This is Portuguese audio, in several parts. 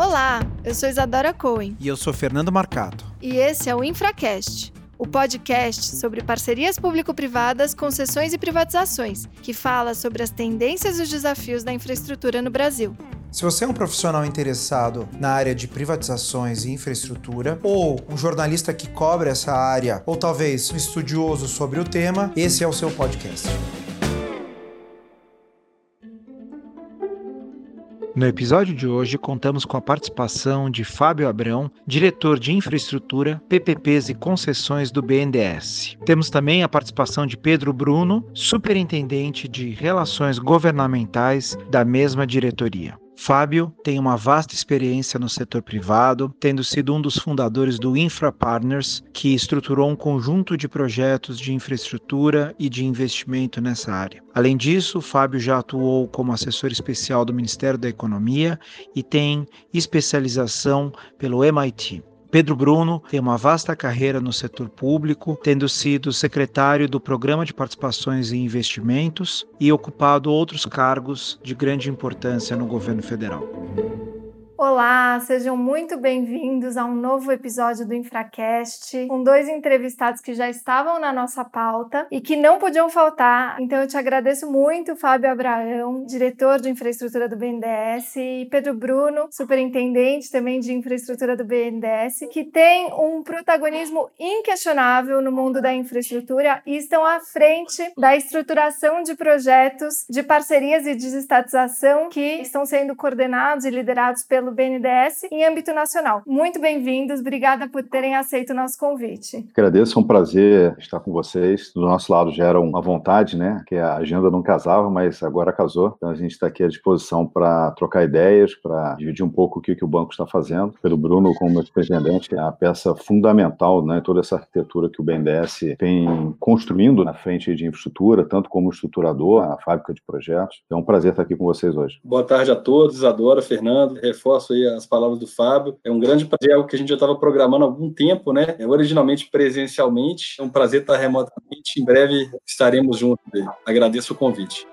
Olá, eu sou Isadora Cohen. E eu sou Fernando Marcato. E esse é o Infracast, o podcast sobre parcerias público-privadas, concessões e privatizações, que fala sobre as tendências e os desafios da infraestrutura no Brasil. Se você é um profissional interessado na área de privatizações e infraestrutura, ou um jornalista que cobre essa área, ou talvez um estudioso sobre o tema, esse é o seu podcast. No episódio de hoje, contamos com a participação de Fábio Abrão, diretor de infraestrutura, PPPs e concessões do BNDES. Temos também a participação de Pedro Bruno, superintendente de relações governamentais da mesma diretoria. Fábio tem uma vasta experiência no setor privado, tendo sido um dos fundadores do Infra Partners, que estruturou um conjunto de projetos de infraestrutura e de investimento nessa área. Além disso, Fábio já atuou como assessor especial do Ministério da Economia e tem especialização pelo MIT. Pedro Bruno tem uma vasta carreira no setor público, tendo sido secretário do Programa de Participações e Investimentos e ocupado outros cargos de grande importância no governo federal. Olá, sejam muito bem-vindos a um novo episódio do Infracast, com dois entrevistados que já estavam na nossa pauta e que não podiam faltar. Então eu te agradeço muito, Fábio Abraão, diretor de infraestrutura do BNDES, e Pedro Bruno, superintendente também de infraestrutura do BNDES, que tem um protagonismo inquestionável no mundo da infraestrutura e estão à frente da estruturação de projetos de parcerias e desestatização que estão sendo coordenados e liderados pelo pelo BNDES em âmbito nacional. Muito bem-vindos, obrigada por terem aceito o nosso convite. Agradeço, é um prazer estar com vocês. Do nosso lado já era uma vontade, né? Que a agenda não casava, mas agora casou. Então a gente está aqui à disposição para trocar ideias, para dividir um pouco o que, que o banco está fazendo. Pelo Bruno, como presidente, é a peça fundamental, né? Toda essa arquitetura que o BNDES vem construindo na frente de infraestrutura, tanto como estruturador, a fábrica de projetos. É um prazer estar aqui com vocês hoje. Boa tarde a todos, Isadora, Fernando. Reforço reforço aí as palavras do Fábio. É um grande prazer, é algo que a gente já estava programando há algum tempo, né? É originalmente presencialmente. É um prazer estar remotamente. Em breve estaremos juntos. Agradeço o convite.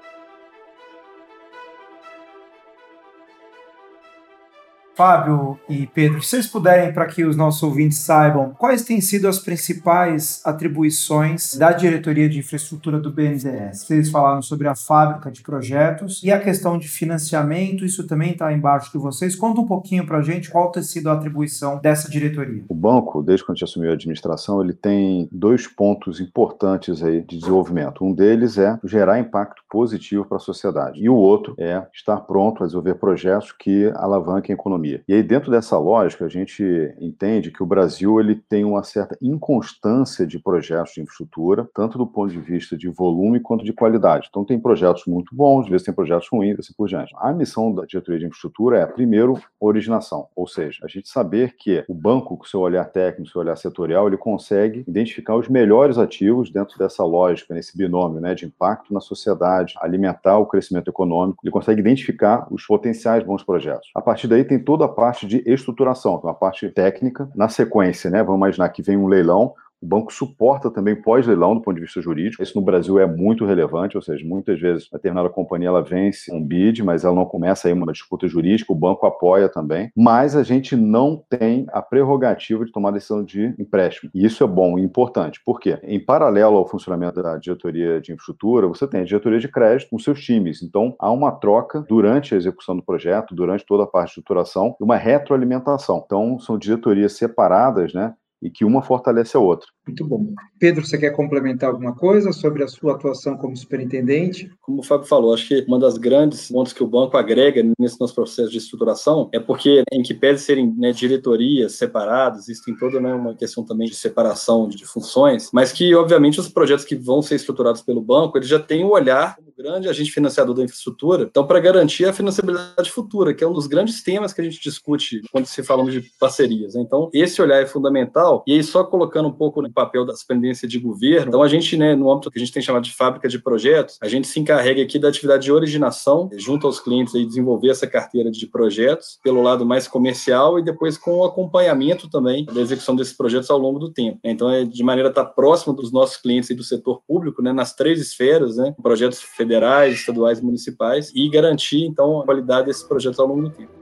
Fábio e Pedro, se vocês puderem, para que os nossos ouvintes saibam, quais têm sido as principais atribuições da diretoria de infraestrutura do BNDES? Vocês falaram sobre a fábrica de projetos e a questão de financiamento, isso também está embaixo de vocês. Conta um pouquinho para a gente qual tem sido a atribuição dessa diretoria. O banco, desde que a gente assumiu a administração, ele tem dois pontos importantes aí de desenvolvimento. Um deles é gerar impacto positivo para a sociedade e o outro é estar pronto a desenvolver projetos que alavanquem a economia economia. E aí, dentro dessa lógica, a gente entende que o Brasil ele tem uma certa inconstância de projetos de infraestrutura, tanto do ponto de vista de volume quanto de qualidade. Então, tem projetos muito bons, às vezes tem projetos ruins, assim por diante. A missão da diretoria de infraestrutura é, primeiro, originação, ou seja, a gente saber que o banco, com seu olhar técnico, seu olhar setorial, ele consegue identificar os melhores ativos dentro dessa lógica, nesse binômio né, de impacto na sociedade, alimentar o crescimento econômico, ele consegue identificar os potenciais bons projetos. A partir daí, tem todo toda a parte de estruturação, então a parte técnica. Na sequência, né, vamos imaginar que vem um leilão, o banco suporta também pós-leilão do ponto de vista jurídico. Isso no Brasil é muito relevante, ou seja, muitas vezes a determinada companhia ela vence um bid, mas ela não começa aí uma disputa jurídica, o banco apoia também. Mas a gente não tem a prerrogativa de tomar decisão de empréstimo. E isso é bom e importante. Por quê? Em paralelo ao funcionamento da diretoria de infraestrutura, você tem a diretoria de crédito com seus times. Então, há uma troca durante a execução do projeto, durante toda a parte de estruturação, e uma retroalimentação. Então, são diretorias separadas, né? E que uma fortalece a outra. Muito bom. Pedro, você quer complementar alguma coisa sobre a sua atuação como superintendente? Como o Fábio falou, acho que uma das grandes pontos que o banco agrega nesse nosso processo de estruturação é porque, em que pede serem né, diretorias separadas, isso tem toda né, uma questão também de separação de funções, mas que, obviamente, os projetos que vão ser estruturados pelo banco, eles já têm o um olhar grande agente financiador da infraestrutura, então, para garantir a financiabilidade futura, que é um dos grandes temas que a gente discute quando se falamos de parcerias. Então, esse olhar é fundamental, e aí só colocando um pouco no papel da dependência de governo. Então, a gente, né, no âmbito que a gente tem chamado de fábrica de projetos, a gente se encarrega aqui da atividade de originação, junto aos clientes, e desenvolver essa carteira de projetos pelo lado mais comercial e depois com o acompanhamento também da execução desses projetos ao longo do tempo. Então, é de maneira a estar próximo dos nossos clientes e do setor público, né, nas três esferas, né, projetos federais, estaduais e municipais, e garantir, então, a qualidade desses projetos ao longo do tempo.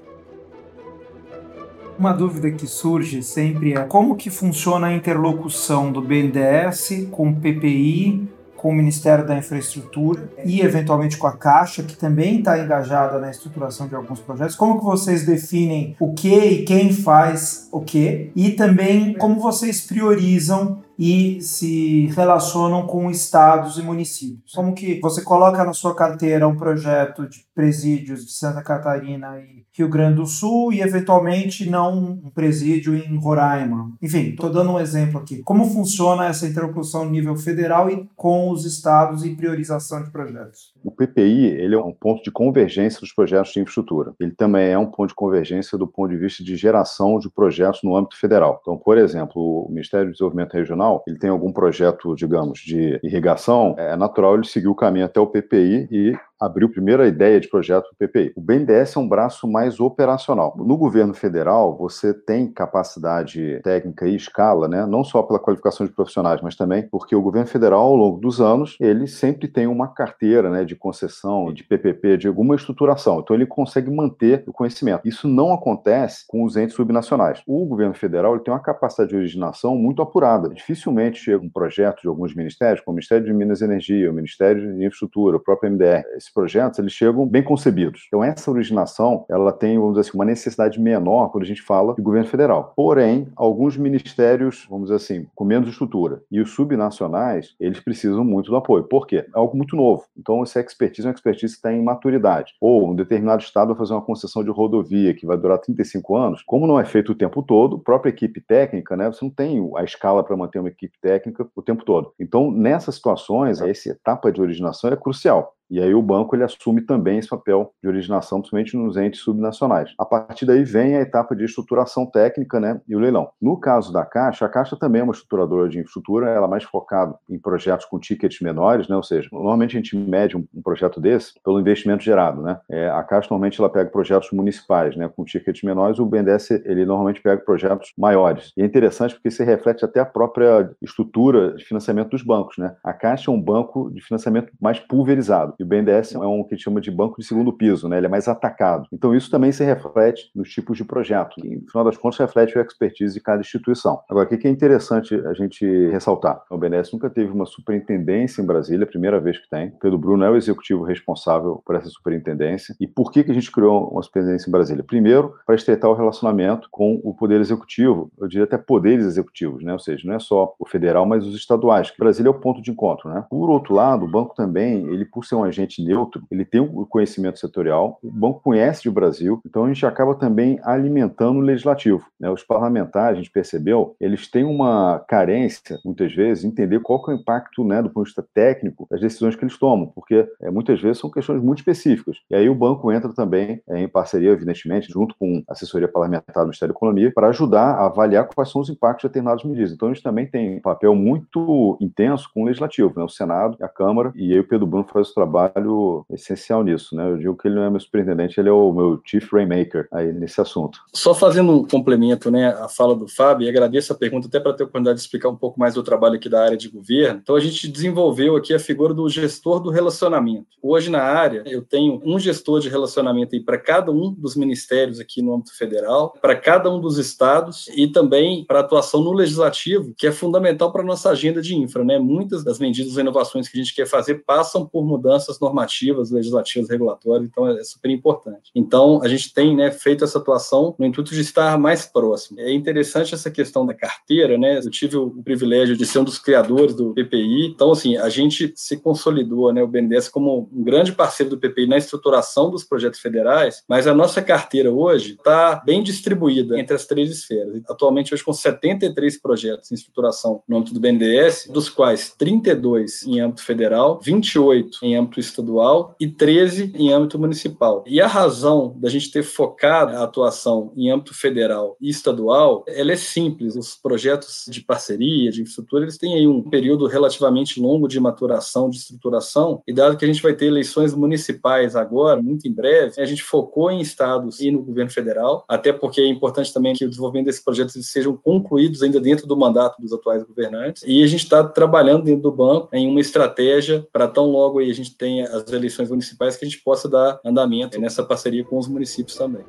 Uma dúvida que surge sempre é como que funciona a interlocução do BNDES com o PPI, com o Ministério da Infraestrutura e eventualmente com a Caixa, que também está engajada na estruturação de alguns projetos. Como que vocês definem o que e quem faz o que? E também como vocês priorizam e se relacionam com estados e municípios. Como que você coloca na sua carteira um projeto de presídios de Santa Catarina e Rio Grande do Sul e eventualmente não um presídio em Roraima. Enfim, estou dando um exemplo aqui. Como funciona essa interlocução no nível federal e com os estados e priorização de projetos? O PPI ele é um ponto de convergência dos projetos de infraestrutura. Ele também é um ponto de convergência do ponto de vista de geração de projetos no âmbito federal. Então, por exemplo, o Ministério do Desenvolvimento Regional ele tem algum projeto, digamos, de irrigação, é natural ele seguir o caminho até o PPI e abriu a primeira ideia de projeto do PPI. O BNDES é um braço mais operacional. No governo federal, você tem capacidade técnica e escala, né? não só pela qualificação de profissionais, mas também porque o governo federal, ao longo dos anos, ele sempre tem uma carteira né, de concessão, de PPP, de alguma estruturação. Então, ele consegue manter o conhecimento. Isso não acontece com os entes subnacionais. O governo federal ele tem uma capacidade de originação muito apurada. Dificilmente chega um projeto de alguns ministérios, como o Ministério de Minas e Energia, o Ministério de Infraestrutura, o próprio MDR, esses projetos, eles chegam bem concebidos. Então, essa originação, ela tem, vamos dizer assim, uma necessidade menor quando a gente fala de governo federal. Porém, alguns ministérios, vamos dizer assim, com menos estrutura, e os subnacionais, eles precisam muito do apoio. Por quê? É algo muito novo. Então, essa expertise é uma expertise que está em maturidade. Ou um determinado estado vai fazer uma concessão de rodovia que vai durar 35 anos, como não é feito o tempo todo, própria equipe técnica, né, você não tem a escala para manter uma equipe técnica o tempo todo. Então, nessas situações, essa etapa de originação é crucial. E aí o banco ele assume também esse papel de originação, principalmente nos entes subnacionais. A partir daí vem a etapa de estruturação técnica né, e o leilão. No caso da Caixa, a Caixa também é uma estruturadora de infraestrutura, ela é mais focada em projetos com tickets menores, né, ou seja, normalmente a gente mede um, um projeto desse pelo investimento gerado. Né? É, a Caixa normalmente ela pega projetos municipais né, com tickets menores, o BNDES ele normalmente pega projetos maiores. E é interessante porque isso reflete até a própria estrutura de financiamento dos bancos. Né? A Caixa é um banco de financiamento mais pulverizado. E o BNDES é um que chama de banco de segundo piso, né? ele é mais atacado. Então, isso também se reflete nos tipos de projeto, que, no final das contas, reflete a expertise de cada instituição. Agora, o que é interessante a gente ressaltar? O BNDES nunca teve uma superintendência em Brasília, é a primeira vez que tem. Pedro Bruno é o executivo responsável por essa superintendência. E por que, que a gente criou uma superintendência em Brasília? Primeiro, para estreitar o relacionamento com o poder executivo, eu diria até poderes executivos, né? ou seja, não é só o federal, mas os estaduais. Brasília é o ponto de encontro. Né? Por outro lado, o banco também, ele por ser um agente neutro, ele tem o conhecimento setorial, o banco conhece o Brasil, então a gente acaba também alimentando o legislativo. Né? Os parlamentares, a gente percebeu, eles têm uma carência, muitas vezes, entender qual é o impacto, né, do ponto de vista técnico, das decisões que eles tomam, porque é, muitas vezes são questões muito específicas. E aí o banco entra também é, em parceria, evidentemente, junto com a assessoria parlamentar do Ministério da Economia, para ajudar a avaliar quais são os impactos de determinadas medidas. Então a gente também tem um papel muito intenso com o legislativo, né? o Senado, a Câmara, e aí o Pedro Bruno faz o trabalho trabalho essencial nisso, né? Eu digo que ele não é meu superintendente, ele é o meu chief rainmaker aí nesse assunto. Só fazendo um complemento, né, à fala do Fábio, e agradeço a pergunta até para ter a oportunidade de explicar um pouco mais do trabalho aqui da área de governo. Então, a gente desenvolveu aqui a figura do gestor do relacionamento. Hoje, na área, eu tenho um gestor de relacionamento aí para cada um dos ministérios aqui no âmbito federal, para cada um dos estados e também para atuação no legislativo, que é fundamental para a nossa agenda de infra, né? Muitas das medidas e inovações que a gente quer fazer passam por mudanças normativas, legislativas, regulatórias, então é super importante. Então, a gente tem né, feito essa atuação no intuito de estar mais próximo. É interessante essa questão da carteira, né? Eu tive o privilégio de ser um dos criadores do PPI, então, assim, a gente se consolidou, né, o BNDES, como um grande parceiro do PPI na estruturação dos projetos federais, mas a nossa carteira hoje está bem distribuída entre as três esferas. Atualmente, hoje, com 73 projetos em estruturação no âmbito do BNDES, dos quais 32 em âmbito federal, 28 em âmbito estadual e 13 em âmbito municipal. E a razão da gente ter focado a atuação em âmbito federal e estadual, ela é simples. Os projetos de parceria, de infraestrutura, eles têm aí um período relativamente longo de maturação, de estruturação, e dado que a gente vai ter eleições municipais agora, muito em breve, a gente focou em estados e no governo federal, até porque é importante também que o desenvolvimento desses projetos sejam concluídos ainda dentro do mandato dos atuais governantes, e a gente está trabalhando dentro do banco em uma estratégia para tão logo aí a gente tenha as eleições municipais, que a gente possa dar andamento nessa parceria com os municípios também.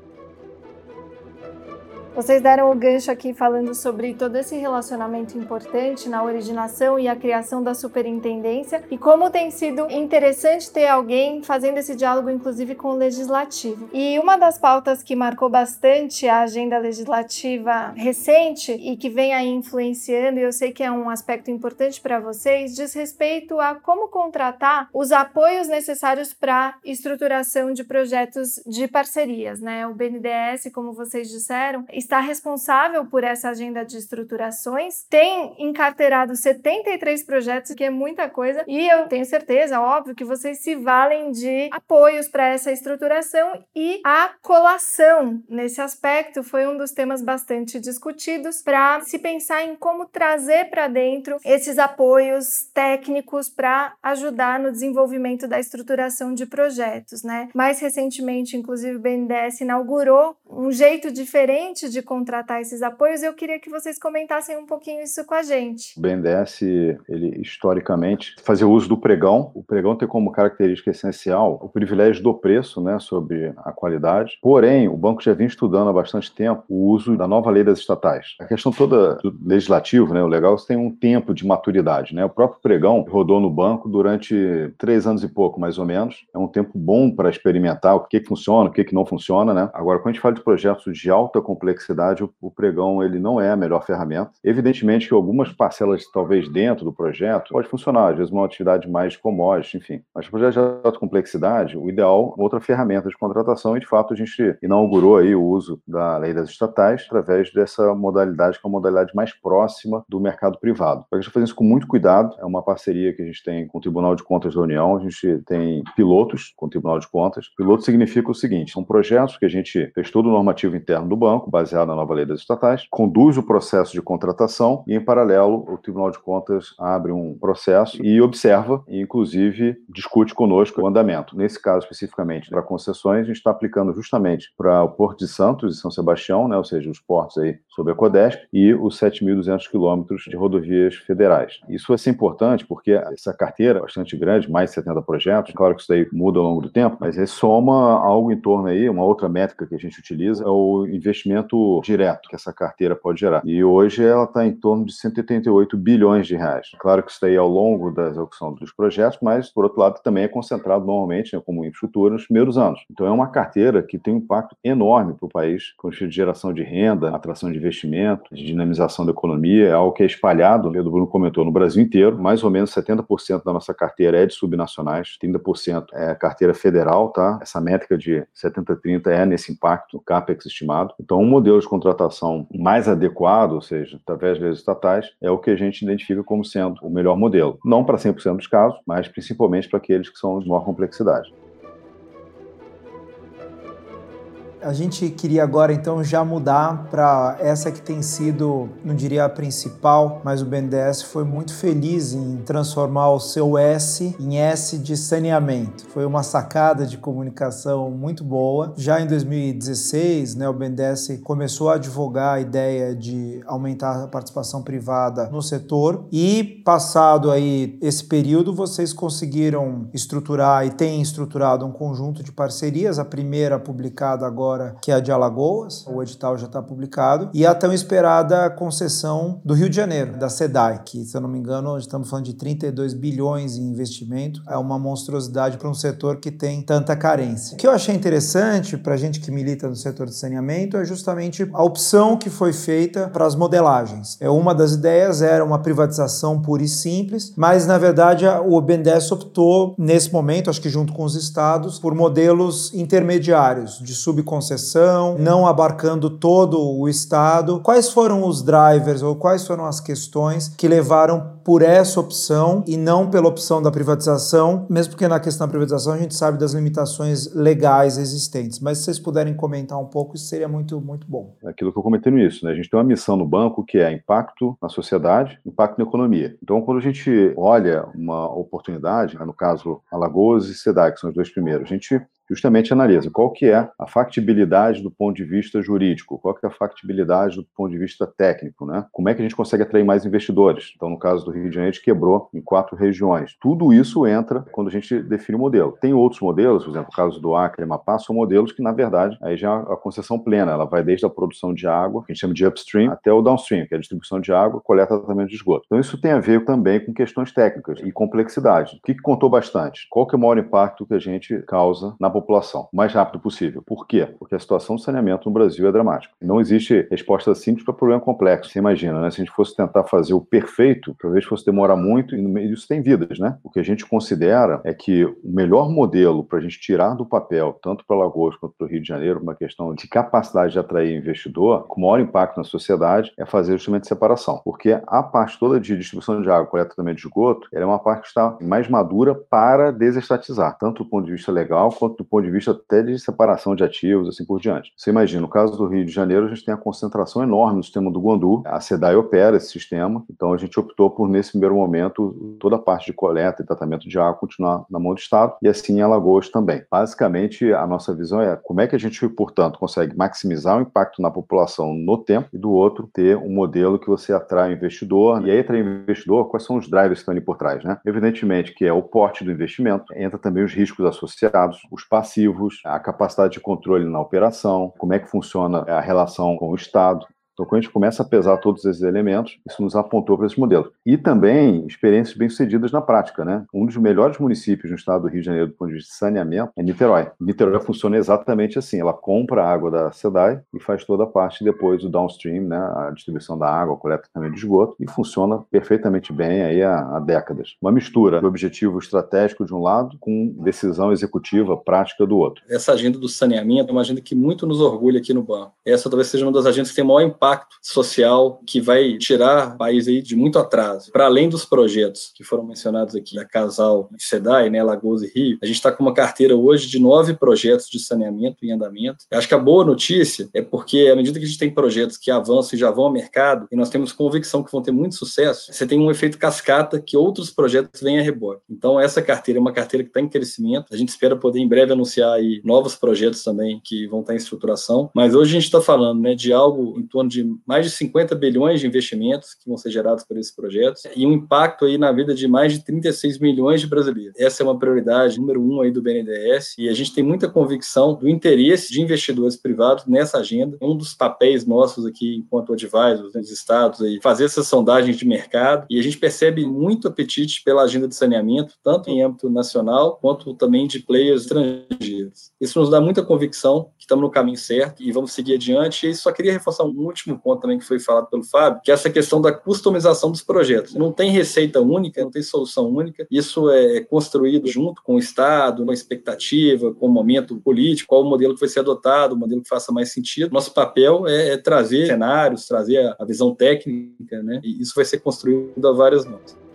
Vocês deram o gancho aqui falando sobre todo esse relacionamento importante na originação e a criação da superintendência e como tem sido interessante ter alguém fazendo esse diálogo, inclusive com o legislativo. E uma das pautas que marcou bastante a agenda legislativa recente e que vem aí influenciando, e eu sei que é um aspecto importante para vocês, diz respeito a como contratar os apoios necessários para estruturação de projetos de parcerias, né? O BNDES, como vocês disseram, está responsável por essa agenda de estruturações, tem encarteirado 73 projetos, que é muita coisa, e eu tenho certeza, óbvio, que vocês se valem de apoios para essa estruturação e a colação nesse aspecto foi um dos temas bastante discutidos para se pensar em como trazer para dentro esses apoios técnicos para ajudar no desenvolvimento da estruturação de projetos, né? Mais recentemente, inclusive, o BNDES inaugurou um jeito diferente de contratar esses apoios. Eu queria que vocês comentassem um pouquinho isso com a gente. O BNDES, ele historicamente fazia uso do pregão. O pregão tem como característica essencial o privilégio do preço, né, sobre a qualidade. Porém, o banco já vinha estudando há bastante tempo o uso da nova lei das estatais. A questão toda do legislativo, né, o legal, você tem um tempo de maturidade, né? O próprio pregão rodou no banco durante três anos e pouco, mais ou menos. É um tempo bom para experimentar o que, que funciona, o que, que não funciona, né? Agora, quando a gente fala de projetos de alta complexidade, o, o pregão ele não é a melhor ferramenta. Evidentemente que algumas parcelas, talvez dentro do projeto, pode funcionar, às vezes uma atividade mais commodity, enfim. Mas projetos de alta complexidade, o ideal é outra ferramenta de contratação e, de fato, a gente inaugurou aí o uso da lei das estatais através dessa modalidade que é uma modalidade mais próxima do mercado privado. A gente faz isso com muito cuidado, é uma parceria que a gente tem com o Tribunal de Contas da União, a gente tem pilotos com o Tribunal de Contas. Piloto significa o seguinte, são projetos que a gente fez todo o normativo interno do banco, baseado na nova lei das estatais, conduz o processo de contratação e, em paralelo, o Tribunal de Contas abre um processo e observa e, inclusive, discute conosco o andamento. Nesse caso, especificamente, para concessões, a gente está aplicando justamente para o Porto de Santos e São Sebastião, né, ou seja, os portos aí sob a Codesp, e os 7.200 quilômetros de rodovias federais. Isso vai ser importante porque essa carteira é bastante grande, mais de 70 projetos, claro que isso daí muda ao longo do tempo, mas ele soma algo em torno aí, uma outra métrica que a gente utiliza é o investimento direto que essa carteira pode gerar. E hoje ela está em torno de 188 bilhões de reais. Claro que isso daí é ao longo da execução dos projetos, mas, por outro lado, também é concentrado normalmente, né, como infraestrutura, nos primeiros anos. Então, é uma carteira que tem um impacto enorme para o país, com de geração de renda, atração de investimento, de dinamização da economia, é algo que é espalhado, o Pedro Bruno comentou, no Brasil inteiro. Mais ou menos 70% da nossa carteira é de subnacionais, 30% é carteira federal, tá? Essa métrica de 70-30 é nesse impacto CAPEX estimado. Então, um modelo de contratação mais adequado, ou seja, através das estatais, é o que a gente identifica como sendo o melhor modelo. Não para 100% dos casos, mas principalmente para aqueles que são de maior complexidade. A gente queria agora então já mudar para essa que tem sido, não diria a principal, mas o BNDES foi muito feliz em transformar o seu S em S de saneamento. Foi uma sacada de comunicação muito boa. Já em 2016, né, o BNDES começou a advogar a ideia de aumentar a participação privada no setor e passado aí esse período, vocês conseguiram estruturar e têm estruturado um conjunto de parcerias, a primeira publicada agora agora, que é a de Alagoas, o edital já está publicado, e a tão esperada concessão do Rio de Janeiro, da SEDAI, que, se eu não me engano, estamos falando de 32 bilhões em investimento, é uma monstruosidade para um setor que tem tanta carência. O que eu achei interessante para a gente que milita no setor de saneamento é justamente a opção que foi feita para as modelagens. É uma das ideias era uma privatização pura e simples, mas na verdade o BNDES optou nesse momento, acho que junto com os estados, por modelos intermediários de subconcessão concessão, não abarcando todo o estado. Quais foram os drivers ou quais foram as questões que levaram por essa opção e não pela opção da privatização, mesmo porque na questão da privatização a gente sabe das limitações legais existentes. Mas se vocês puderem comentar um pouco, isso seria muito, muito bom. É aquilo que eu comentei no início, né? A gente tem uma missão no banco que é impacto na sociedade, impacto na economia. Então, quando a gente olha uma oportunidade, né, no caso Alagoas e SEDAC, que são os dois primeiros, a gente justamente analisa qual que é a factibilidade do ponto de vista jurídico, qual que é a factibilidade do ponto de vista técnico, né? Como é que a gente consegue atrair mais investidores? Então, no caso do Rio de Janeiro, a gente quebrou em quatro regiões. Tudo isso entra quando a gente define o modelo. Tem outros modelos, por exemplo, o caso do Acre e Amapá, são modelos que, na verdade, aí já é a concessão plena, ela vai desde a produção de água, que a gente chama de upstream, até o downstream, que é a distribuição de água, coleta tratamento de esgoto. Então, isso tem a ver também com questões técnicas e complexidade. O que, que contou bastante? Qual que é o maior impacto que a gente causa na população? O mais rápido possível. Por quê? Porque a situação do saneamento no Brasil é dramática. Não existe resposta simples para problema complexo. Você imagina, né? Se a gente fosse tentar fazer o perfeito, talvez fosse demorar muito e no meio disso tem vidas, né? O que a gente considera é que o melhor modelo para a gente tirar do papel, tanto para Lagoas quanto para o Rio de Janeiro, uma questão de capacidade de atrair investidor, com maior impacto na sociedade, é fazer justamente separação. Porque a parte toda de distribuição de água, coleta também de esgoto, ela é uma parte que está mais madura para desestatizar, tanto do ponto de vista legal quanto do ponto de vista até de separação de ativos, assim por diante. Você imagina, no caso do Rio de Janeiro, a gente tem a concentração enorme no sistema do Guandu, a SEDAI opera esse sistema, então a gente optou por, nesse primeiro momento, toda a parte de coleta e tratamento de água continuar na mão do Estado, e assim em Alagoas também. Basicamente, a nossa visão é como é que a gente, portanto, consegue maximizar o impacto na população no tempo, e do outro, ter um modelo que você atrai investidor, e aí atrair investidor, quais são os drivers que estão ali por trás, né? Evidentemente que é o porte do investimento, entra também os riscos associados, os passivos, a capacidade de controle na operação, como é que funciona a relação com o Estado, então, quando a gente começa a pesar todos esses elementos, isso nos apontou para esse modelo. E também experiências bem-sucedidas na prática, né? Um dos melhores municípios no estado do Rio de Janeiro, do ponto de vista de saneamento, é Niterói. Niterói funciona exatamente assim: ela compra a água da SEDAI e faz toda a parte depois do downstream, né? A distribuição da água, a coleta também de esgoto, e funciona perfeitamente bem aí há, há décadas. Uma mistura de objetivo estratégico de um lado com decisão executiva prática do outro. Essa agenda do saneamento é uma agenda que muito nos orgulha aqui no banco. Essa talvez seja uma das agendas que tem maior impacto impacto social que vai tirar o país aí de muito atraso. Para além dos projetos que foram mencionados aqui, a Casal SEDAI, né, Lagoas e Rio, a gente está com uma carteira hoje de nove projetos de saneamento em andamento. Eu acho que a boa notícia é porque, à medida que a gente tem projetos que avançam e já vão ao mercado, e nós temos convicção que vão ter muito sucesso, você tem um efeito cascata que outros projetos vêm a rebote. Então, essa carteira é uma carteira que está em crescimento. A gente espera poder em breve anunciar aí novos projetos também que vão estar em estruturação. Mas hoje a gente está falando né, de algo em torno de de mais de 50 bilhões de investimentos que vão ser gerados por esses projetos e um impacto aí na vida de mais de 36 milhões de brasileiros. Essa é uma prioridade número um aí do BNDES e a gente tem muita convicção do interesse de investidores privados nessa agenda. Um dos papéis nossos aqui, enquanto advisors nos estados, aí, fazer essas sondagens de mercado e a gente percebe muito apetite pela agenda de saneamento, tanto em âmbito nacional quanto também de players estrangeiros. Isso nos dá muita convicção que estamos no caminho certo e vamos seguir adiante. E só queria reforçar um último último ponto também que foi falado pelo Fábio, que é essa questão da customização dos projetos. Não tem receita única, não tem solução única. Isso é construído junto com o Estado, com a expectativa, com o momento político, qual o modelo que vai ser adotado, o modelo que faça mais sentido. Nosso papel é, é trazer cenários, trazer a, a visão técnica, né? E isso vai ser construído a várias mãos.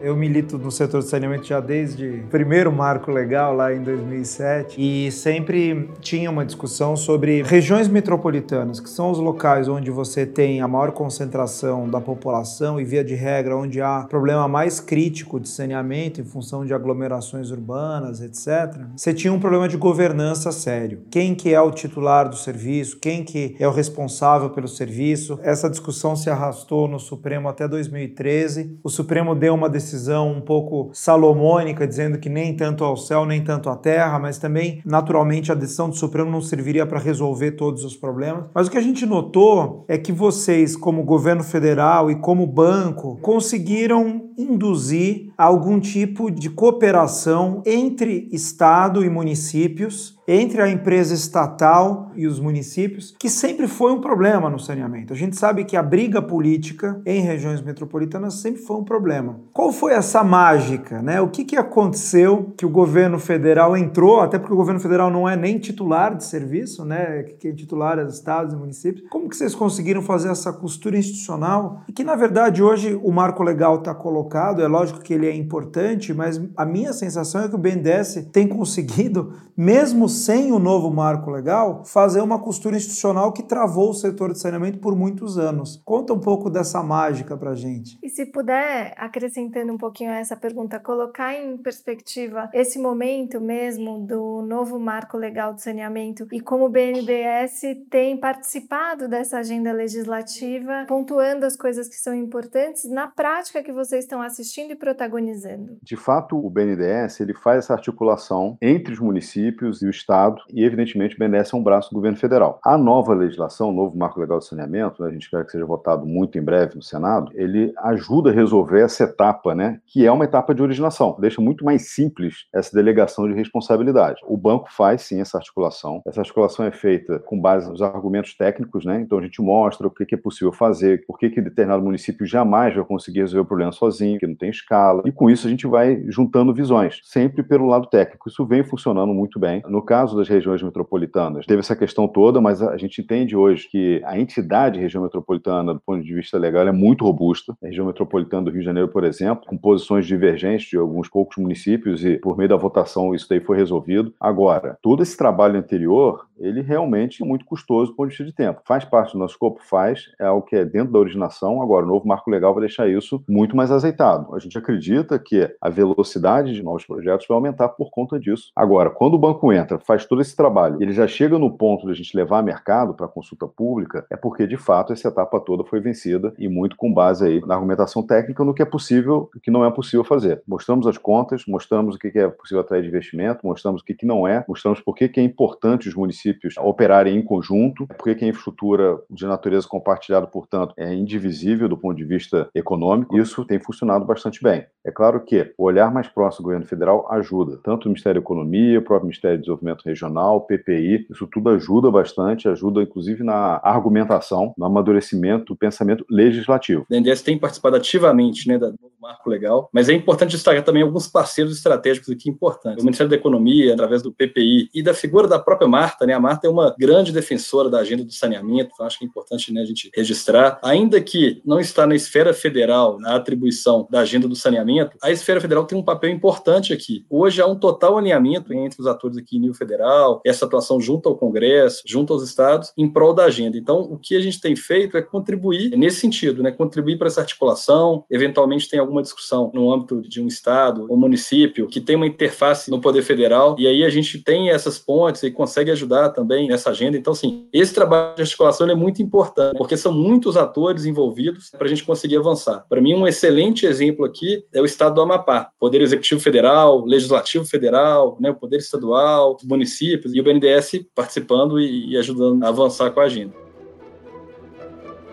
Eu milito no setor de saneamento já desde o primeiro marco legal lá em 2007 e sempre tinha uma discussão sobre regiões metropolitanas, que são os locais onde você tem a maior concentração da população e via de regra onde há problema mais crítico de saneamento em função de aglomerações urbanas, etc. Você tinha um problema de governança sério. Quem que é o titular do serviço? Quem que é o responsável pelo serviço? Essa discussão se arrastou no Supremo até 2013. O Supremo deu uma decisão decisão um pouco salomônica, dizendo que nem tanto ao céu, nem tanto à terra, mas também, naturalmente, a decisão do Supremo não serviria para resolver todos os problemas. Mas o que a gente notou é que vocês, como governo federal e como banco, conseguiram induzir algum tipo de cooperação entre Estado e municípios entre a empresa estatal e os municípios, que sempre foi um problema no saneamento. A gente sabe que a briga política em regiões metropolitanas sempre foi um problema. Qual foi essa mágica? Né? O que, que aconteceu que o governo federal entrou, até porque o governo federal não é nem titular de serviço, né? quem é titular é os estados e municípios. Como que vocês conseguiram fazer essa costura institucional? E que, na verdade, hoje o marco legal está colocando é lógico que ele é importante, mas a minha sensação é que o BNDES tem conseguido, mesmo sem o novo marco legal, fazer uma costura institucional que travou o setor de saneamento por muitos anos. Conta um pouco dessa mágica para gente. E se puder, acrescentando um pouquinho a essa pergunta, colocar em perspectiva esse momento mesmo do novo marco legal de saneamento e como o BNDES tem participado dessa agenda legislativa, pontuando as coisas que são importantes na prática que vocês estão assistindo e protagonizando. De fato, o BNDES ele faz essa articulação entre os municípios e o Estado e, evidentemente, o BNDES é um braço do governo federal. A nova legislação, o novo marco legal de saneamento, né, a gente espera que seja votado muito em breve no Senado, ele ajuda a resolver essa etapa, né, que é uma etapa de originação. Deixa muito mais simples essa delegação de responsabilidade. O banco faz sim essa articulação. Essa articulação é feita com base nos argumentos técnicos, né? Então a gente mostra o que é possível fazer, por que determinado município jamais vai conseguir resolver o problema sozinho, que não tem escala. E com isso a gente vai juntando visões, sempre pelo lado técnico. Isso vem funcionando muito bem. No caso das regiões metropolitanas, teve essa questão toda, mas a gente entende hoje que a entidade região metropolitana, do ponto de vista legal, é muito robusta. A região metropolitana do Rio de Janeiro, por exemplo, com posições divergentes de alguns poucos municípios e por meio da votação isso daí foi resolvido. Agora, todo esse trabalho anterior, ele realmente é muito custoso do ponto de vista de tempo. Faz parte do nosso escopo? Faz, é algo que é dentro da originação. Agora, o novo marco legal vai deixar isso muito mais azeitado. A gente acredita que a velocidade de novos projetos vai aumentar por conta disso. Agora, quando o banco entra, faz todo esse trabalho, ele já chega no ponto de a gente levar a mercado para consulta pública, é porque, de fato, essa etapa toda foi vencida e muito com base aí na argumentação técnica no que é possível e que não é possível fazer. Mostramos as contas, mostramos o que é possível atrair de investimento, mostramos o que não é, mostramos por que é importante os municípios operarem em conjunto, por que a infraestrutura de natureza compartilhada, portanto, é indivisível do ponto de vista econômico. Isso tem funcionado bastante bem. É claro que o olhar mais próximo do governo federal ajuda, tanto o Ministério da Economia, o próprio Ministério do Desenvolvimento Regional, PPI, isso tudo ajuda bastante, ajuda inclusive na argumentação, no amadurecimento do pensamento legislativo. O BNDES tem participado ativamente né, do marco legal, mas é importante destacar também alguns parceiros estratégicos aqui importantes. O Ministério da Economia, através do PPI e da figura da própria Marta, né? A Marta é uma grande defensora da agenda do saneamento, então acho que é importante né, a gente registrar. Ainda que não está na esfera federal a atribuição da agenda do saneamento, a esfera federal tem um papel importante aqui. Hoje há um total alinhamento entre os atores aqui em nível federal, essa atuação junto ao Congresso, junto aos estados, em prol da agenda. Então, o que a gente tem feito é contribuir nesse sentido, né? Contribuir para essa articulação, eventualmente tem alguma discussão no âmbito de um estado ou município que tem uma interface no poder federal, e aí a gente tem essas pontes e consegue ajudar também nessa agenda. Então, assim, esse trabalho de articulação é muito importante, porque são muitos atores envolvidos para a gente conseguir avançar. Para mim, um excelente exemplo aqui é o estado do Amapá, Poder Executivo Federal, Legislativo Federal, né, o Poder Estadual, municípios e o BNDES participando e ajudando a avançar com a agenda.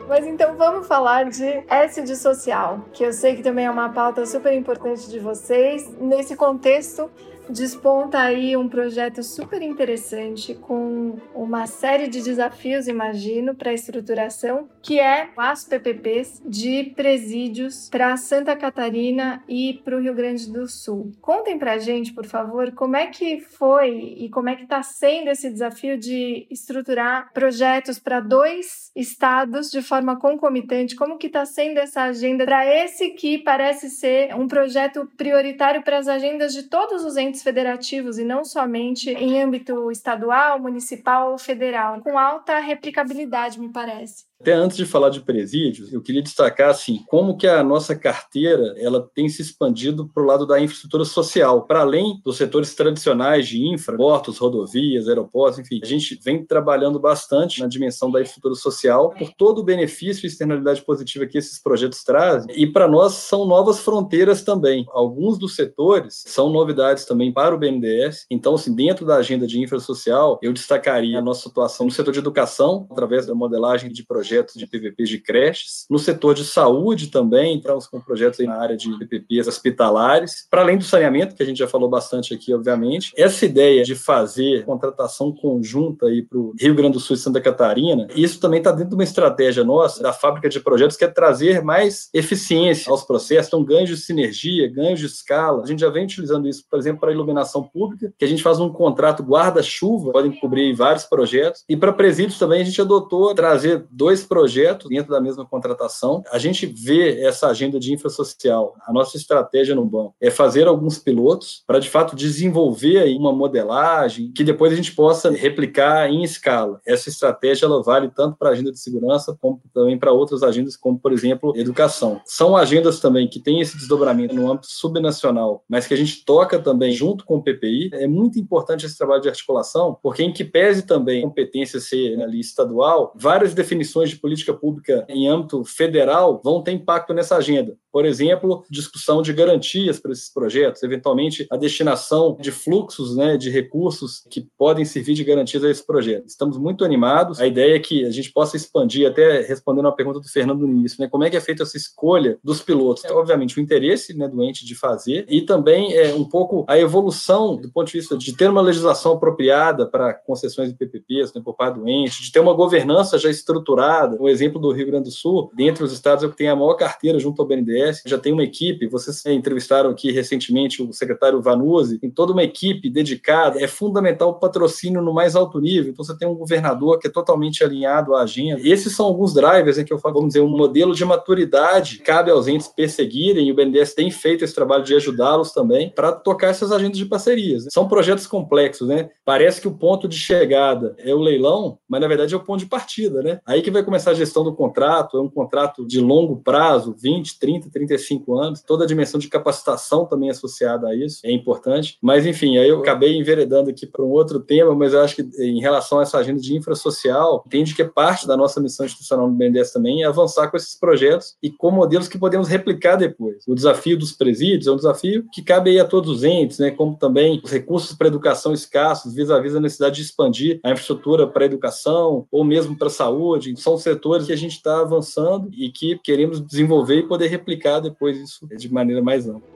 Mas então vamos falar de S de social, que eu sei que também é uma pauta super importante de vocês. Nesse contexto, desponta aí um projeto super interessante com uma série de desafios, imagino, para a estruturação, que é as PPPs de presídios para Santa Catarina e para o Rio Grande do Sul. Contem para a gente, por favor, como é que foi e como é que está sendo esse desafio de estruturar projetos para dois estados de forma concomitante, como que está sendo essa agenda para esse que parece ser um projeto prioritário para as agendas de todos os entes federativos e não somente em âmbito estadual, municipal ou federal, com alta replicabilidade, me parece. Até antes de falar de presídios, eu queria destacar assim como que a nossa carteira ela tem se expandido para o lado da infraestrutura social, para além dos setores tradicionais de infra, portos, rodovias, aeroportos, enfim. A gente vem trabalhando bastante na dimensão da infraestrutura social por todo o benefício e externalidade positiva que esses projetos trazem. E para nós são novas fronteiras também. Alguns dos setores são novidades também para o BNDES. Então, assim, dentro da agenda de infra social, eu destacaria a nossa atuação no setor de educação através da modelagem de projetos projetos de PVPs de creches. No setor de saúde também, entramos com projetos na área de PPPs hospitalares, para além do saneamento, que a gente já falou bastante aqui, obviamente. Essa ideia de fazer contratação conjunta para o Rio Grande do Sul e Santa Catarina, isso também está dentro de uma estratégia nossa, da fábrica de projetos, que é trazer mais eficiência aos processos, então ganhos de sinergia, ganhos de escala. A gente já vem utilizando isso, por exemplo, para iluminação pública, que a gente faz um contrato guarda-chuva, podem cobrir vários projetos. E para presídios também a gente adotou trazer dois projetos dentro da mesma contratação. A gente vê essa agenda de infrasocial. A nossa estratégia no banco é fazer alguns pilotos para de fato desenvolver uma modelagem que depois a gente possa replicar em escala. Essa estratégia ela vale tanto para a agenda de segurança como também para outras agendas, como por exemplo educação. São agendas também que têm esse desdobramento no âmbito subnacional, mas que a gente toca também junto com o PPI. É muito importante esse trabalho de articulação, porque em que pese também competência ser ali estadual, várias definições de política pública em âmbito federal vão ter impacto nessa agenda. Por exemplo, discussão de garantias para esses projetos, eventualmente a destinação de fluxos né, de recursos que podem servir de garantias a esse projeto. Estamos muito animados. A ideia é que a gente possa expandir, até respondendo a pergunta do Fernando no início, né, como é que é feita essa escolha dos pilotos? Então, obviamente, o interesse né, do ente de fazer e também é um pouco a evolução do ponto de vista de ter uma legislação apropriada para concessões de PPPs né, por parte do ente, de ter uma governança já estruturada. O exemplo do Rio Grande do Sul, dentre os estados é o que tem a maior carteira junto ao BNDES, já tem uma equipe, vocês entrevistaram aqui recentemente o secretário Vanuzzi, tem toda uma equipe dedicada, é fundamental o patrocínio no mais alto nível, então você tem um governador que é totalmente alinhado à agenda. Esses são alguns drivers em que eu falo, vamos dizer, um modelo de maturidade cabe aos entes perseguirem, e o BNDES tem feito esse trabalho de ajudá-los também para tocar essas agendas de parcerias. São projetos complexos, né? Parece que o ponto de chegada é o leilão, mas na verdade é o ponto de partida, né? Aí que vai começar a gestão do contrato, é um contrato de longo prazo, 20, 30, 35 anos, toda a dimensão de capacitação também associada a isso é importante. Mas enfim, aí eu acabei enveredando aqui para um outro tema, mas eu acho que em relação a essa agenda de infrasocial, entende que é parte da nossa missão institucional no BNDES também é avançar com esses projetos e com modelos que podemos replicar depois. O desafio dos presídios é um desafio que cabe aí a todos os entes, né, como também os recursos para educação escassos, vis-à-vis -vis a necessidade de expandir a infraestrutura para a educação ou mesmo para a saúde. São setores que a gente está avançando e que queremos desenvolver e poder replicar depois isso de maneira mais ampla.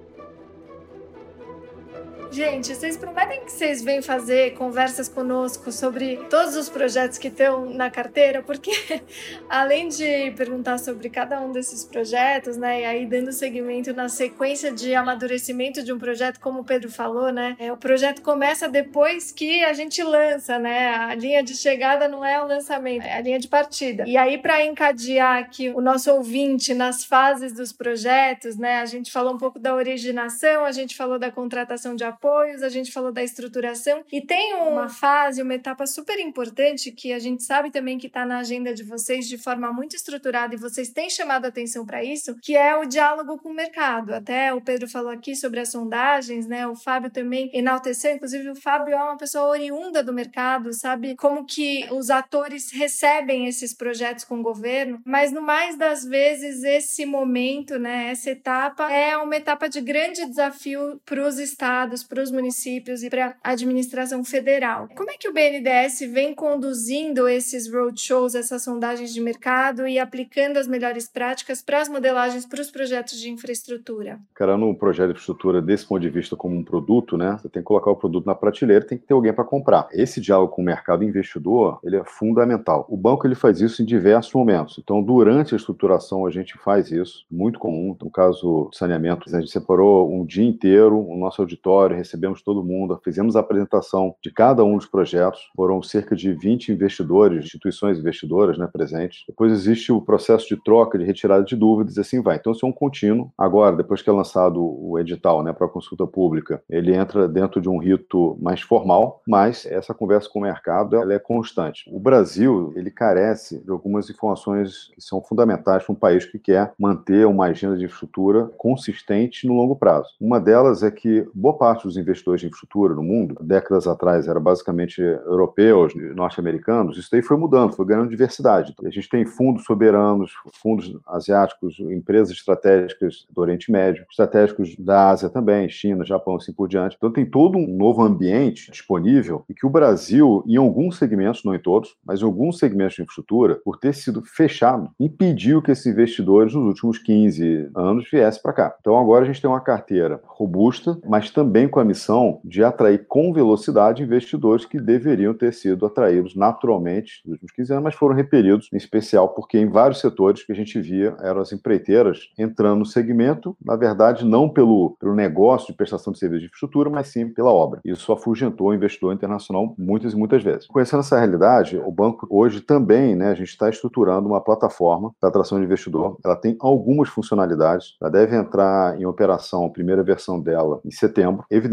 Gente, vocês prometem que vocês vêm fazer conversas conosco sobre todos os projetos que estão na carteira? Porque além de perguntar sobre cada um desses projetos, né, e aí dando seguimento na sequência de amadurecimento de um projeto, como o Pedro falou, né, é, o projeto começa depois que a gente lança, né, a linha de chegada não é o lançamento, é a linha de partida. E aí para encadear aqui o nosso ouvinte nas fases dos projetos, né, a gente falou um pouco da originação, a gente falou da contratação de apoio apoios, a gente falou da estruturação e tem uma fase, uma etapa super importante que a gente sabe também que está na agenda de vocês de forma muito estruturada e vocês têm chamado atenção para isso, que é o diálogo com o mercado. Até o Pedro falou aqui sobre as sondagens, né? O Fábio também enalteceu, inclusive o Fábio é uma pessoa oriunda do mercado, sabe como que os atores recebem esses projetos com o governo, mas no mais das vezes esse momento, né, essa etapa é uma etapa de grande desafio para os estados, para os municípios e para a administração federal. Como é que o BNDES vem conduzindo esses roadshows, essas sondagens de mercado e aplicando as melhores práticas para as modelagens para os projetos de infraestrutura? Cara, no projeto de infraestrutura, desse ponto de vista como um produto, né, você tem que colocar o produto na prateleira, tem que ter alguém para comprar. Esse diálogo com o mercado investidor, ele é fundamental. O banco ele faz isso em diversos momentos. Então, durante a estruturação, a gente faz isso, muito comum. No caso do saneamento, a gente separou um dia inteiro o nosso auditório, recebemos todo mundo, fizemos a apresentação de cada um dos projetos, foram cerca de 20 investidores, instituições investidoras né, presentes. Depois existe o processo de troca, de retirada de dúvidas e assim vai. Então, isso é um contínuo. Agora, depois que é lançado o edital né, para consulta pública, ele entra dentro de um rito mais formal, mas essa conversa com o mercado ela é constante. O Brasil, ele carece de algumas informações que são fundamentais para um país que quer manter uma agenda de infraestrutura consistente no longo prazo. Uma delas é que boa parte dos investidores de infraestrutura no mundo, décadas atrás era basicamente europeus, norte-americanos, isso daí foi mudando, foi ganhando diversidade. A gente tem fundos soberanos, fundos asiáticos, empresas estratégicas do Oriente Médio, estratégicos da Ásia também, China, Japão, assim por diante. Então tem todo um novo ambiente disponível e que o Brasil, em alguns segmentos, não em todos, mas em alguns segmentos de infraestrutura, por ter sido fechado, impediu que esses investidores nos últimos 15 anos viessem para cá. Então agora a gente tem uma carteira robusta, mas também com com a missão de atrair com velocidade investidores que deveriam ter sido atraídos naturalmente nos últimos 15 anos, mas foram repelidos, em especial porque em vários setores que a gente via eram as empreiteiras entrando no segmento, na verdade, não pelo, pelo negócio de prestação de serviço de infraestrutura, mas sim pela obra. Isso afugentou o investidor internacional muitas e muitas vezes. Conhecendo essa realidade, o banco hoje também, né, a gente está estruturando uma plataforma para atração de investidor. Ela tem algumas funcionalidades, ela deve entrar em operação, a primeira versão dela, em setembro. Evidentemente,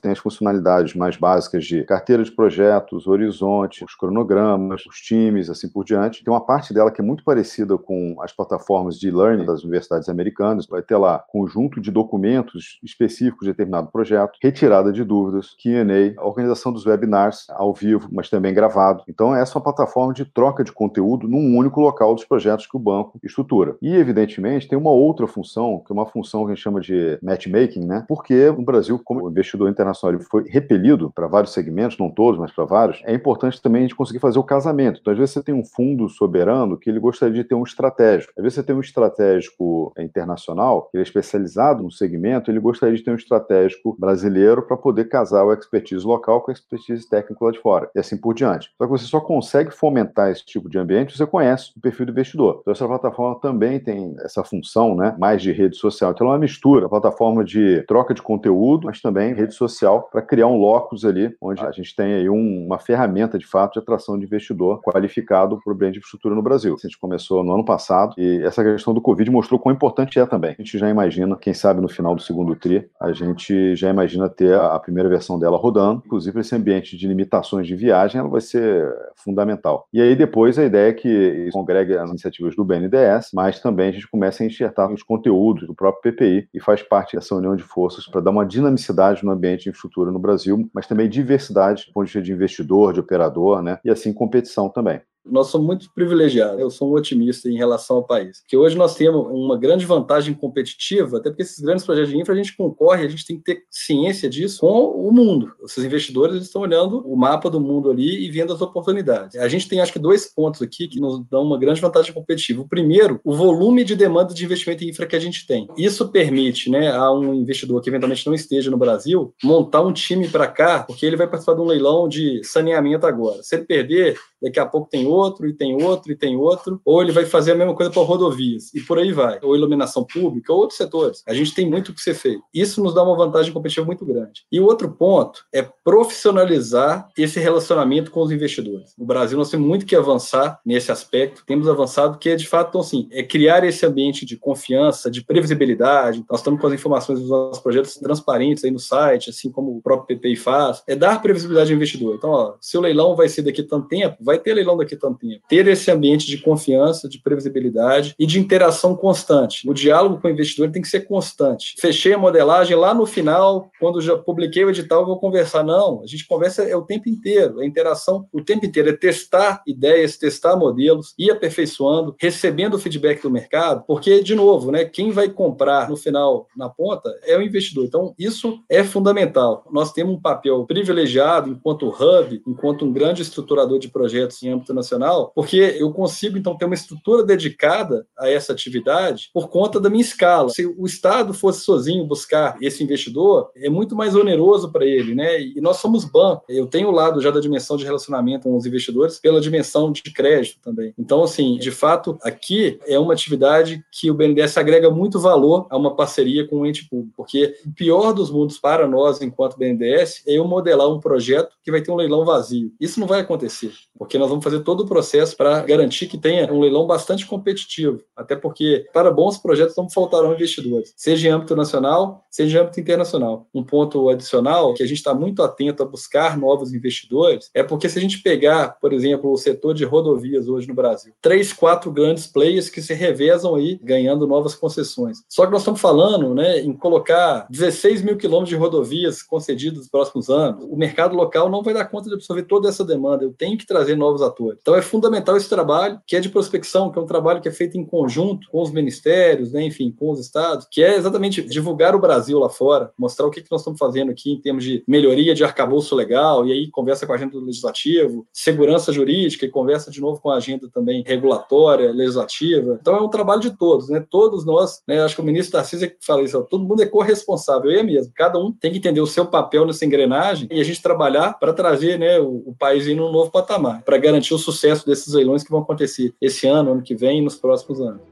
tem as funcionalidades mais básicas de carteira de projetos, horizonte, os cronogramas, os times, assim por diante. Tem uma parte dela que é muito parecida com as plataformas de learning das universidades americanas. Vai ter lá conjunto de documentos específicos de determinado projeto, retirada de dúvidas, Q&A, organização dos webinars ao vivo, mas também gravado. Então, essa é uma plataforma de troca de conteúdo num único local dos projetos que o banco estrutura. E, evidentemente, tem uma outra função, que é uma função que a gente chama de matchmaking, né? Porque o Brasil, como investidor internacional, ele foi repelido para vários segmentos, não todos, mas para vários, é importante também a gente conseguir fazer o casamento. Então, às vezes, você tem um fundo soberano que ele gostaria de ter um estratégico. Às vezes, você tem um estratégico internacional, que ele é especializado no segmento, ele gostaria de ter um estratégico brasileiro para poder casar o expertise local com a expertise técnica lá de fora, e assim por diante. Só que você só consegue fomentar esse tipo de ambiente se você conhece o perfil do investidor. Então, essa plataforma também tem essa função, né, mais de rede social. Então, ela é uma mistura, plataforma de troca de conteúdo, mas também rede social para criar um locus ali, onde a gente tem aí um, uma ferramenta, de fato, de atração de investidor qualificado para o bem de infraestrutura no Brasil. A gente começou no ano passado e essa questão do Covid mostrou quão importante é também. A gente já imagina, quem sabe no final do segundo TRI, a gente já imagina ter a primeira versão dela rodando. Inclusive, esse ambiente de limitações de viagem ela vai ser fundamental. E aí, depois, a ideia é que congregue as iniciativas do BNDES, mas também a gente começa a enxertar os conteúdos do próprio PPI e faz parte dessa união de forças para dar uma dinamicidade no ambiente de infraestrutura no Brasil, mas também diversidade do ponto de vista de investidor, de operador, né? E assim competição também. Nós somos muito privilegiados. Eu sou um otimista em relação ao país. Que hoje nós temos uma grande vantagem competitiva, até porque esses grandes projetos de infra a gente concorre, a gente tem que ter ciência disso com o mundo. Esses investidores estão olhando o mapa do mundo ali e vendo as oportunidades. A gente tem acho que dois pontos aqui que nos dão uma grande vantagem competitiva. O primeiro, o volume de demanda de investimento em infra que a gente tem. Isso permite, né, a um investidor que eventualmente não esteja no Brasil montar um time para cá, porque ele vai participar de um leilão de saneamento agora. Se ele perder, daqui a pouco tem outro, e tem outro, e tem outro, ou ele vai fazer a mesma coisa para rodovias, e por aí vai, ou iluminação pública, ou outros setores. A gente tem muito o que ser feito. Isso nos dá uma vantagem competitiva muito grande. E o outro ponto é profissionalizar esse relacionamento com os investidores. No Brasil, nós temos muito que avançar nesse aspecto, temos avançado, que é de fato, então, assim, é criar esse ambiente de confiança, de previsibilidade. Nós estamos com as informações dos nossos projetos transparentes aí no site, assim como o próprio PPI faz, é dar previsibilidade ao investidor. Então, ó, se o leilão vai ser daqui tanto tempo, vai ter leilão daqui tanto tempo. Ter esse ambiente de confiança, de previsibilidade e de interação constante. O diálogo com o investidor tem que ser constante. Fechei a modelagem lá no final, quando já publiquei o edital, eu vou conversar. Não, a gente conversa é o tempo inteiro, a interação o tempo inteiro, é testar ideias, testar modelos, ir aperfeiçoando, recebendo o feedback do mercado, porque, de novo, né, quem vai comprar no final, na ponta, é o investidor. Então, isso é fundamental. Nós temos um papel privilegiado enquanto hub, enquanto um grande estruturador de projetos em âmbito nacional, porque eu consigo, então, ter uma estrutura dedicada a essa atividade por conta da minha escala. Se o Estado fosse sozinho buscar esse investidor, é muito mais oneroso para ele, né? E nós somos banco. Eu tenho o lado já da dimensão de relacionamento com os investidores pela dimensão de crédito também. Então, assim, de fato, aqui é uma atividade que o BNDES agrega muito valor a uma parceria com o ente público, porque o pior dos mundos para nós, enquanto BNDES, é eu modelar um projeto que vai ter um leilão vazio. Isso não vai acontecer porque nós vamos fazer todo o processo para garantir que tenha um leilão bastante competitivo, até porque para bons projetos não faltarão investidores, seja em âmbito nacional, seja em âmbito internacional. Um ponto adicional que a gente está muito atento a buscar novos investidores é porque se a gente pegar, por exemplo, o setor de rodovias hoje no Brasil, três, quatro grandes players que se revezam aí ganhando novas concessões. Só que nós estamos falando né, em colocar 16 mil quilômetros de rodovias concedidas nos próximos anos. O mercado local não vai dar conta de absorver toda essa demanda. Eu tenho que trazer novos atores. Então é fundamental esse trabalho, que é de prospecção, que é um trabalho que é feito em conjunto com os ministérios, né, enfim, com os estados, que é exatamente divulgar o Brasil lá fora, mostrar o que, que nós estamos fazendo aqui em termos de melhoria de arcabouço legal, e aí conversa com a agenda do legislativo, segurança jurídica, e conversa de novo com a agenda também regulatória, legislativa. Então é um trabalho de todos, né? Todos nós, né? Acho que o ministro Tarcísio fala isso, ó, todo mundo é corresponsável, eu mesmo. Cada um tem que entender o seu papel nessa engrenagem e a gente trabalhar para trazer né, o, o país em um novo patamar, para garantir o sucesso desses leilões que vão acontecer esse ano, ano que vem e nos próximos anos.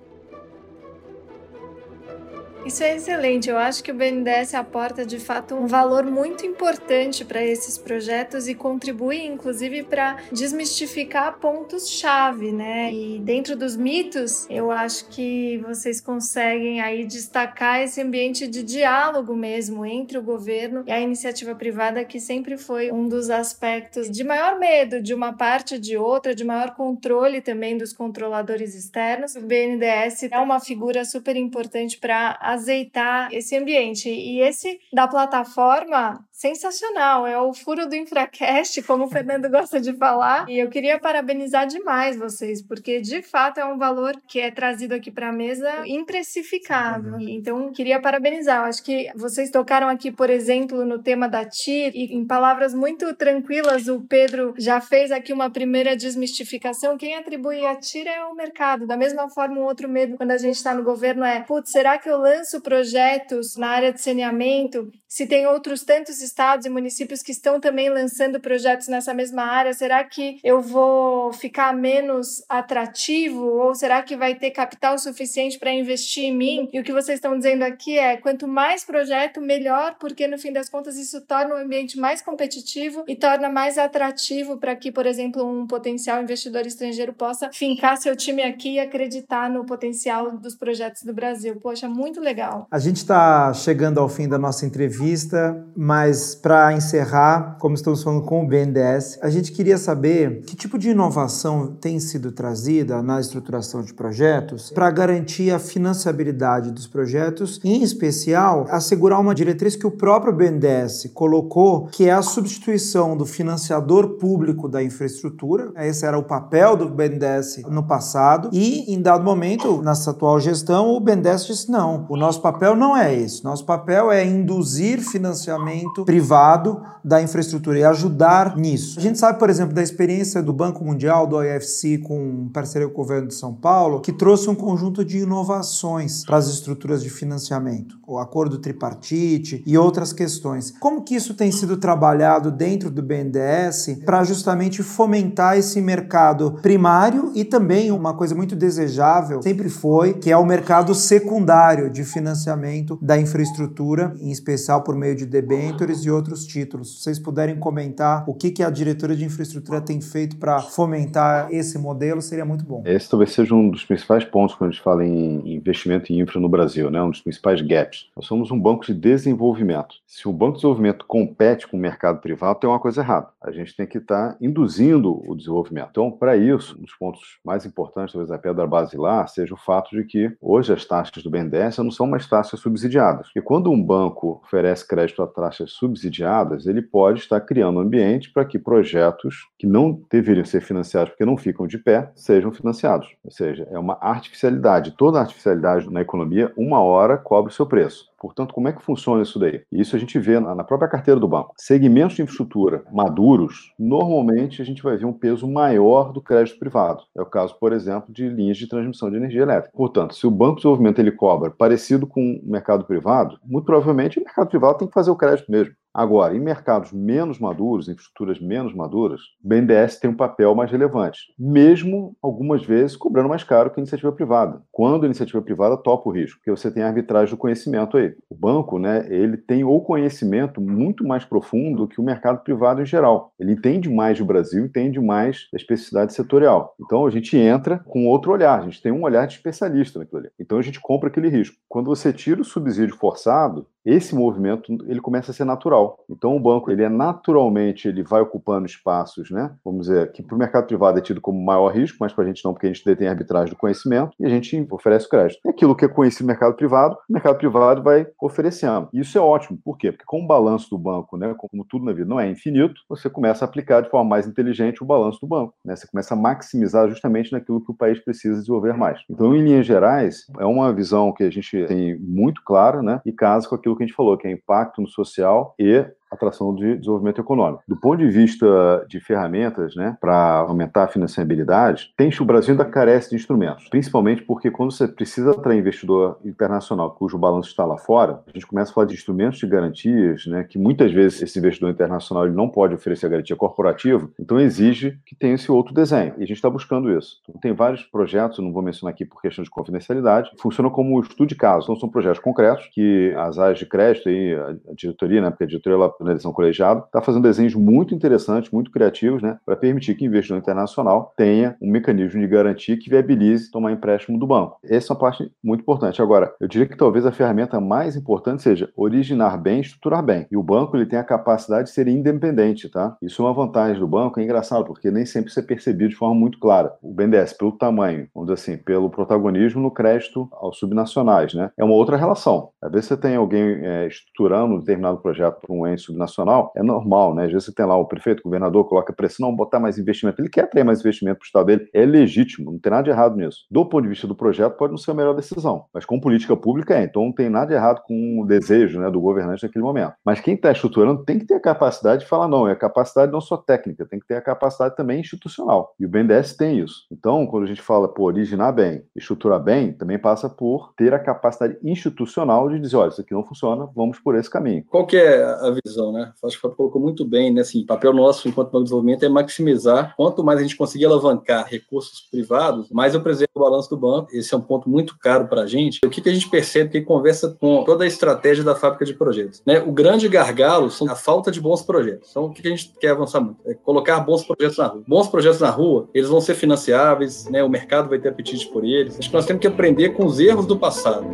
Isso é excelente. Eu acho que o BNDES aporta de fato um valor muito importante para esses projetos e contribui, inclusive, para desmistificar pontos-chave, né? E dentro dos mitos, eu acho que vocês conseguem aí destacar esse ambiente de diálogo mesmo entre o governo e a iniciativa privada, que sempre foi um dos aspectos de maior medo de uma parte de outra, de maior controle também dos controladores externos. O BNDES é uma figura super importante para azeitar esse ambiente. E esse da plataforma, sensacional. É o furo do Infracast, como o Fernando gosta de falar. E eu queria parabenizar demais vocês, porque de fato é um valor que é trazido aqui para a mesa imprecificável. Então, queria parabenizar. Eu acho que vocês tocaram aqui, por exemplo, no tema da TIR, e em palavras muito tranquilas, o Pedro já fez aqui uma primeira desmistificação. Quem atribui a TIR é o mercado. Da mesma forma, um outro medo quando a gente está no governo é: putz, será que eu lanço projetos na área de saneamento se tem outros tantos estados e municípios que estão também lançando projetos nessa mesma área, será que eu vou ficar menos atrativo ou será que vai ter capital suficiente para investir em mim? E o que vocês estão dizendo aqui é quanto mais projeto, melhor, porque no fim das contas isso torna o ambiente mais competitivo e torna mais atrativo para que, por exemplo, um potencial investidor estrangeiro possa fincar seu time aqui e acreditar no potencial dos projetos do Brasil. Poxa, muito legal. A gente está chegando ao fim da nossa entrevista entrevista, mas para encerrar, como estamos falando com o BNDES, a gente queria saber que tipo de inovação tem sido trazida na estruturação de projetos para garantir a financiabilidade dos projetos em especial, assegurar uma diretriz que o próprio BNDES colocou, que é a substituição do financiador público da infraestrutura. Esse era o papel do BNDES no passado e, em dado momento, nessa atual gestão, o BNDES disse não, o nosso papel não é esse. Nosso papel é induzir financiamento privado da infraestrutura e ajudar nisso. A gente sabe, por exemplo, da experiência do Banco Mundial, do IFC, com parceria com o governo de São Paulo, que trouxe um conjunto de inovações para as estruturas de financiamento, o acordo tripartite e outras questões. Como que isso tem sido trabalhado dentro do BNDES para justamente fomentar esse mercado primário e também uma coisa muito desejável, sempre foi, que é o mercado secundário de financiamento da infraestrutura, em especial por meio de debentures e outros títulos. Se vocês puderem comentar o que, que a diretoria de infraestrutura tem feito para fomentar esse modelo, seria muito bom. Esse talvez seja um dos principais pontos quando a gente fala em investimento em infra no Brasil, né? um dos principais gaps. Nós somos um banco de desenvolvimento. Se o banco de desenvolvimento compete com o mercado privado, tem uma coisa errada. A gente tem que estar tá induzindo o desenvolvimento. Então, para isso, um dos pontos mais importantes, talvez a pedra basilar, seja o fato de que hoje as taxas do BNDES não são mais taxas subsidiadas. E quando um banco oferece oferece crédito a taxas subsidiadas, ele pode estar criando um ambiente para que projetos que não deveriam ser financiados porque não ficam de pé sejam financiados. Ou seja, é uma artificialidade. Toda artificialidade na economia, uma hora cobre o seu preço. Portanto, como é que funciona isso daí? Isso a gente vê na própria carteira do banco. Segmentos de infraestrutura maduros, normalmente a gente vai ver um peso maior do crédito privado. É o caso, por exemplo, de linhas de transmissão de energia elétrica. Portanto, se o banco de desenvolvimento ele cobra parecido com o mercado privado, muito provavelmente o mercado privado tem que fazer o crédito mesmo. Agora, em mercados menos maduros, em infraestruturas menos maduras, o BNDES tem um papel mais relevante, mesmo algumas vezes cobrando mais caro que a iniciativa privada. Quando a iniciativa privada topa o risco, porque você tem a arbitragem do conhecimento aí. O banco, né, ele tem o conhecimento muito mais profundo que o mercado privado em geral. Ele entende mais do Brasil, entende mais da especificidade setorial. Então a gente entra com outro olhar, a gente tem um olhar de especialista naquilo ali. Então a gente compra aquele risco. Quando você tira o subsídio forçado, esse movimento ele começa a ser natural. Então o banco ele é naturalmente ele vai ocupando espaços, né? Vamos dizer que para o mercado privado é tido como maior risco, mas para a gente não, porque a gente detém a arbitragem do conhecimento e a gente oferece crédito. E aquilo que é conhecido no mercado privado, o mercado privado vai oferecendo. Isso é ótimo. Por quê? Porque com o balanço do banco, né, como tudo na vida não é infinito, você começa a aplicar de forma mais inteligente o balanço do banco. Né? Você começa a maximizar justamente naquilo que o país precisa desenvolver mais. Então, em linhas gerais, é uma visão que a gente tem muito clara, né? E casa com aquilo que a gente falou, que é impacto no social e atração de desenvolvimento econômico. Do ponto de vista de ferramentas, né, para aumentar a financiabilidade, tem o Brasil ainda carece de instrumentos, principalmente porque quando você precisa atrair investidor internacional cujo balanço está lá fora, a gente começa a falar de instrumentos de garantias, né, que muitas vezes esse investidor internacional ele não pode oferecer a garantia corporativa, então exige que tenha esse outro desenho. E a gente está buscando isso. Então, tem vários projetos, não vou mencionar aqui por questão de confidencialidade, funcionam como estudo de caso. Então são projetos concretos que as áreas de crédito e a diretoria, né, porque a diretoria ela na eleição colegiada, está fazendo desenhos muito interessantes, muito criativos, né, para permitir que o investidor internacional tenha um mecanismo de garantia que viabilize tomar empréstimo do banco. Essa é uma parte muito importante. Agora, eu diria que talvez a ferramenta mais importante seja originar bem, estruturar bem. E o banco ele tem a capacidade de ser independente, tá? Isso é uma vantagem do banco, é engraçado, porque nem sempre isso é percebido de forma muito clara. O BNDES, pelo tamanho, vamos dizer assim, pelo protagonismo no crédito aos subnacionais, né? É uma outra relação. Às vezes você tem alguém é, estruturando um determinado projeto para um ente subnacional, é normal, né? Às vezes você tem lá o prefeito, o governador, coloca pressão, não, botar mais investimento. Ele quer ter mais investimento para o Estado dele, é legítimo, não tem nada de errado nisso. Do ponto de vista do projeto, pode não ser a melhor decisão, mas com política pública é, então não tem nada de errado com o desejo né, do governante naquele momento. Mas quem está estruturando tem que ter a capacidade de falar, não, é a capacidade não só técnica, tem que ter a capacidade também institucional. E o BNDES tem isso. Então, quando a gente fala, por originar bem, estruturar bem, também passa por ter a capacidade institucional de dizer, olha, isso aqui não funciona, vamos por esse caminho. Qual que é a visão, né? Acho que o Fábio colocou muito bem, né? Assim, papel nosso enquanto Banco de Desenvolvimento é maximizar. Quanto mais a gente conseguir alavancar recursos privados, mais eu preservo o balanço do banco. Esse é um ponto muito caro para a gente. O que, que a gente percebe que conversa com toda a estratégia da fábrica de projetos? Né? O grande gargalo são a falta de bons projetos. Então, o que, que a gente quer avançar muito? É colocar bons projetos na rua. Bons projetos na rua, eles vão ser financiáveis, né? o mercado vai ter apetite por eles. Acho que nós temos que aprender com os erros do passado.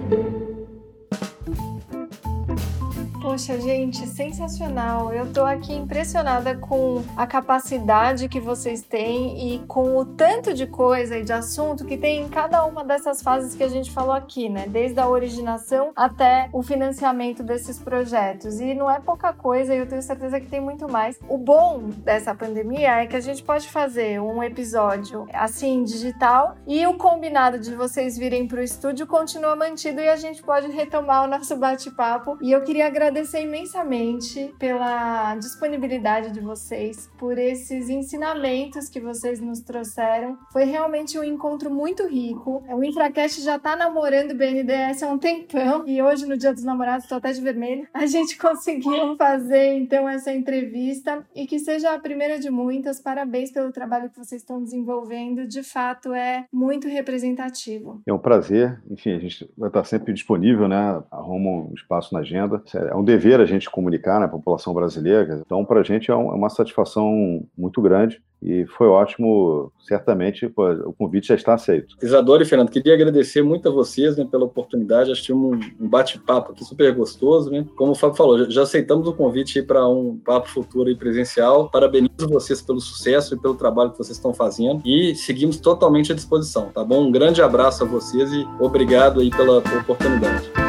Poxa, gente, sensacional. Eu tô aqui impressionada com a capacidade que vocês têm e com o tanto de coisa e de assunto que tem em cada uma dessas fases que a gente falou aqui, né? Desde a originação até o financiamento desses projetos. E não é pouca coisa, eu tenho certeza que tem muito mais. O bom dessa pandemia é que a gente pode fazer um episódio assim digital e o combinado de vocês virem para o estúdio continua mantido e a gente pode retomar o nosso bate-papo. E eu queria agradecer agradecer imensamente pela disponibilidade de vocês, por esses ensinamentos que vocês nos trouxeram. Foi realmente um encontro muito rico. O Infracast já está namorando o BNDES há um tempão e hoje, no Dia dos Namorados, estou até de vermelho. A gente conseguiu fazer então essa entrevista e que seja a primeira de muitas. Parabéns pelo trabalho que vocês estão desenvolvendo. De fato, é muito representativo. É um prazer. Enfim, a gente vai estar sempre disponível, né? Arruma um espaço na agenda. É um dever a gente comunicar na população brasileira. Então, para a gente é, é uma satisfação muito grande e foi ótimo. Certamente pô, o convite já está aceito. Isadora e Fernando, queria agradecer muito a vocês né, pela oportunidade. Acho que um, um bate-papo aqui super gostoso. Né? Como o Fábio falou, já aceitamos o convite para um papo futuro e presencial. Parabenizo vocês pelo sucesso e pelo trabalho que vocês estão fazendo e seguimos totalmente à disposição. Tá bom? Um grande abraço a vocês e obrigado aí pela, pela oportunidade.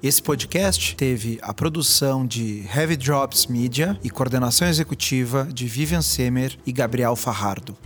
Esse podcast teve a produção de Heavy Drops Media e coordenação executiva de Vivian Semer e Gabriel Farrardo.